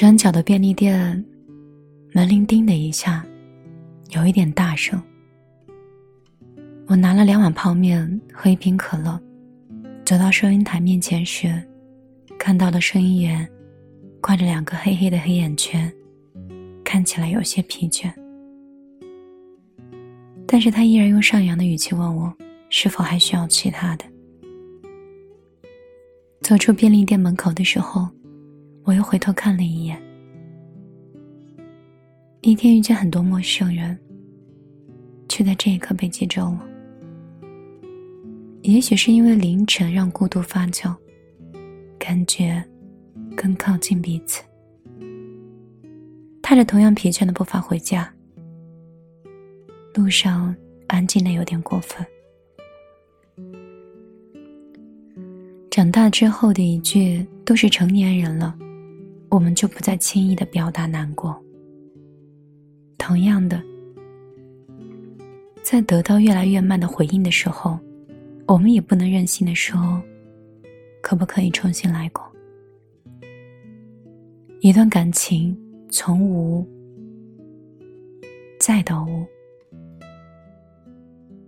转角的便利店门铃叮的一下，有一点大声。我拿了两碗泡面和一瓶可乐，走到收银台面前时，看到了收银员挂着两个黑黑的黑眼圈，看起来有些疲倦。但是他依然用上扬的语气问我是否还需要其他的。走出便利店门口的时候，我又回头看了一眼。一天遇见很多陌生人，却在这一刻被击中了。也许是因为凌晨让孤独发酵，感觉更靠近彼此。踏着同样疲倦的步伐回家，路上安静的有点过分。长大之后的一句“都是成年人了”，我们就不再轻易的表达难过。同样的，在得到越来越慢的回应的时候。我们也不能任性的说，可不可以重新来过？一段感情从无再到无，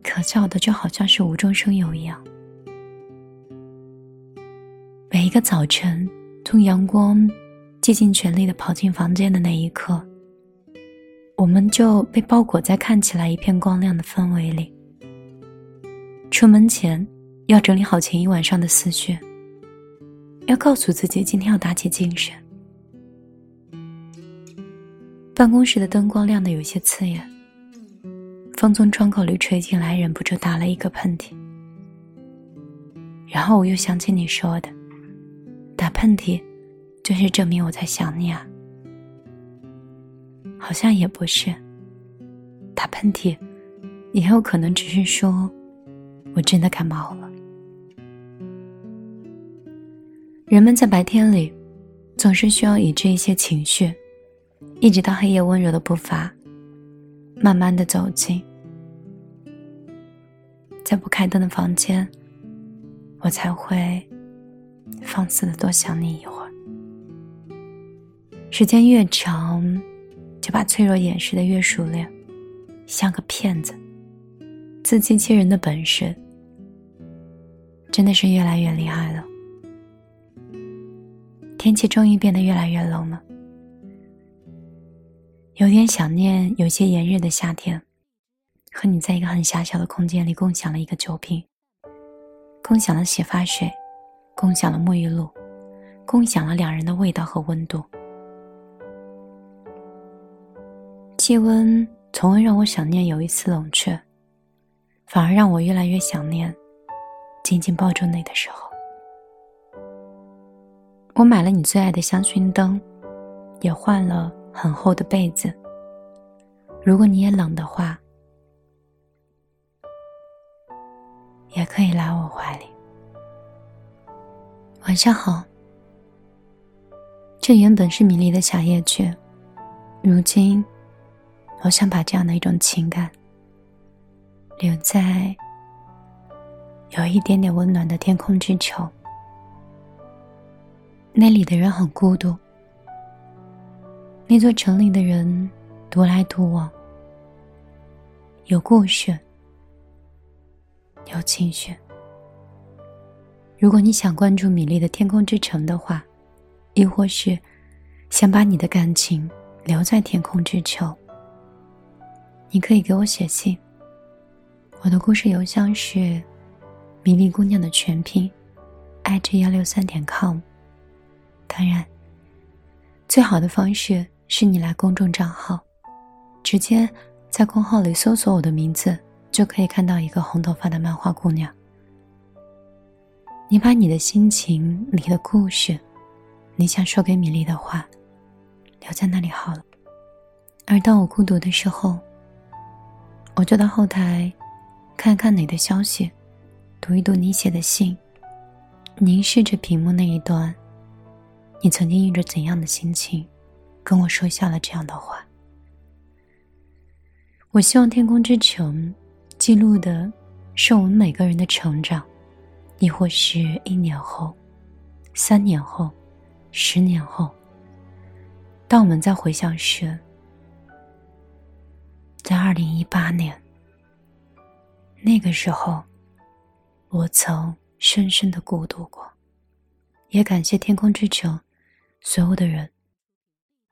可笑的就好像是无中生有一样。每一个早晨，从阳光竭尽全力的跑进房间的那一刻，我们就被包裹在看起来一片光亮的氛围里。出门前，要整理好前一晚上的思绪。要告诉自己今天要打起精神。办公室的灯光亮得有些刺眼，风从窗口里吹进来，忍不住打了一个喷嚏。然后我又想起你说的，打喷嚏，就是证明我在想你啊。好像也不是，打喷嚏，也有可能只是说。我真的感冒了。人们在白天里，总是需要抑制一些情绪，一直到黑夜温柔的步伐，慢慢的走近，在不开灯的房间，我才会放肆的多想你哟。时间越长，就把脆弱掩饰的越熟练，像个骗子，自欺欺人的本事。真的是越来越厉害了。天气终于变得越来越冷了，有点想念有些炎热的夏天，和你在一个很狭小的空间里共享了一个酒瓶，共享了洗发水，共享了沐浴露，共享了两人的味道和温度。气温从未让我想念有一丝冷却，反而让我越来越想念。紧紧抱住你的时候，我买了你最爱的香薰灯，也换了很厚的被子。如果你也冷的话，也可以来我怀里。晚上好。这原本是米粒的小夜曲，如今，我想把这样的一种情感留在。有一点点温暖的天空之城，那里的人很孤独。那座城里的人独来独往，有故事，有情绪。如果你想关注米粒的天空之城的话，亦或是想把你的感情留在天空之城，你可以给我写信。我的故事邮箱是。米粒姑娘的全拼，i g 幺六三点 com。当然，最好的方式是你来公众账号，直接在公号里搜索我的名字，就可以看到一个红头发的漫画姑娘。你把你的心情、你的故事、你想说给米粒的话，留在那里好了。而当我孤独的时候，我就到后台看看你的消息。读一读你写的信，凝视着屏幕那一段，你曾经用着怎样的心情跟我说下了这样的话？我希望天空之城记录的是我们每个人的成长，亦或是一年后、三年后、十年后，当我们再回想时，在二零一八年，那个时候，我曾深深的孤独过，也感谢天空之城所有的人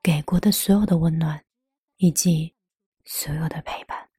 给过的所有的温暖，以及所有的陪伴。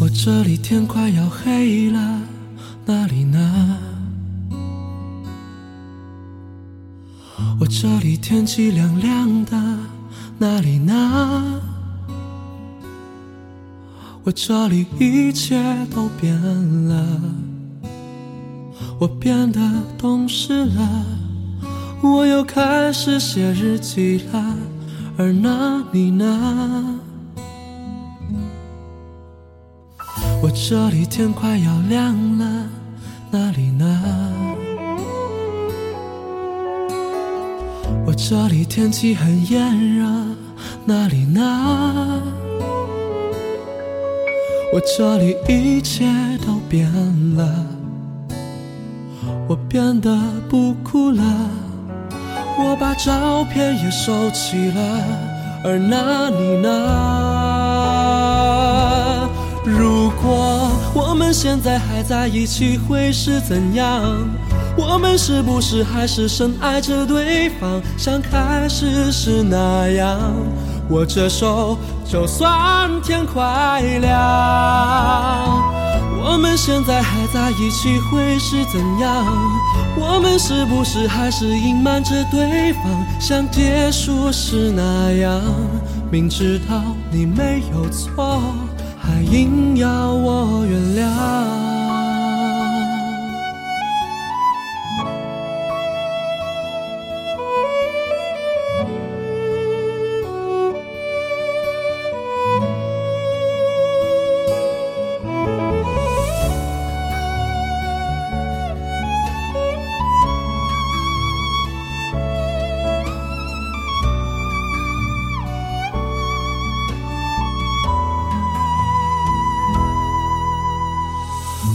我这里天快要黑了，哪里呢？我这里天气凉凉的，哪里呢？我这里一切都变了，我变得懂事了，我又开始写日记了，而那你呢？这里天快要亮了，哪里呢？我这里天气很炎热，哪里呢？我这里一切都变了，我变得不哭了，我把照片也收起了，而那你呢？我们现在还在一起，会是怎样？我们是不是还是深爱着对方，像开始时那样？握着手，就算天快亮。我们现在还在一起，会是怎样？我们是不是还是隐瞒着对方，像结束时那样？明知道你没有错。还硬要我原谅。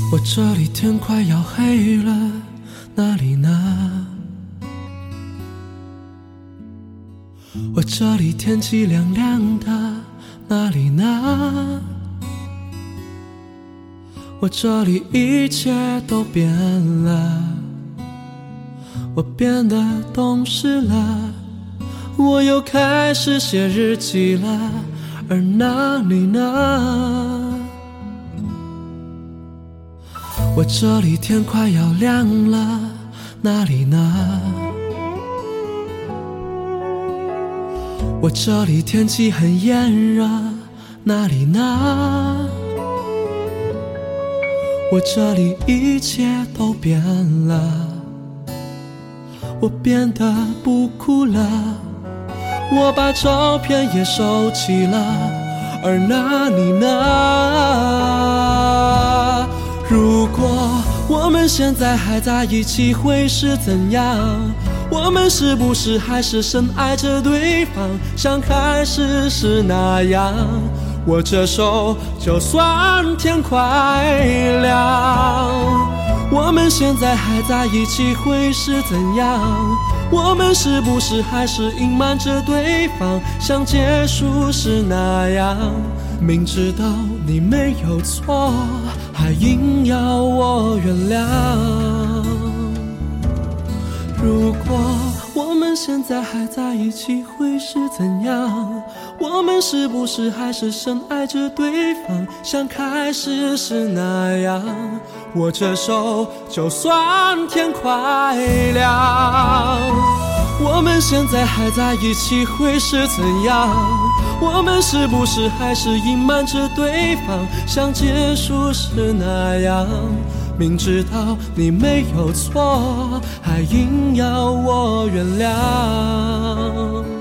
我这里天快要黑了，哪里呢？我这里天气凉凉的，哪里呢？我这里一切都变了，我变得懂事了，我又开始写日记了，而那你呢？我这里天快要亮了，哪里呢？我这里天气很炎热，哪里呢？我这里一切都变了，我变得不哭了，我把照片也收起了，而那你呢？如我们现在还在一起，会是怎样？我们是不是还是深爱着对方，像开始时那样？握着手，就算天快亮。我们现在还在一起，会是怎样？我们是不是还是隐瞒着对方，像结束时那样？明知道你没有错。还硬要我原谅。如果我们现在还在一起，会是怎样？我们是不是还是深爱着对方，像开始时那样？握着手，就算天快亮。我们现在还在一起，会是怎样？我们是不是还是隐瞒着对方，像结束时那样？明知道你没有错，还硬要我原谅。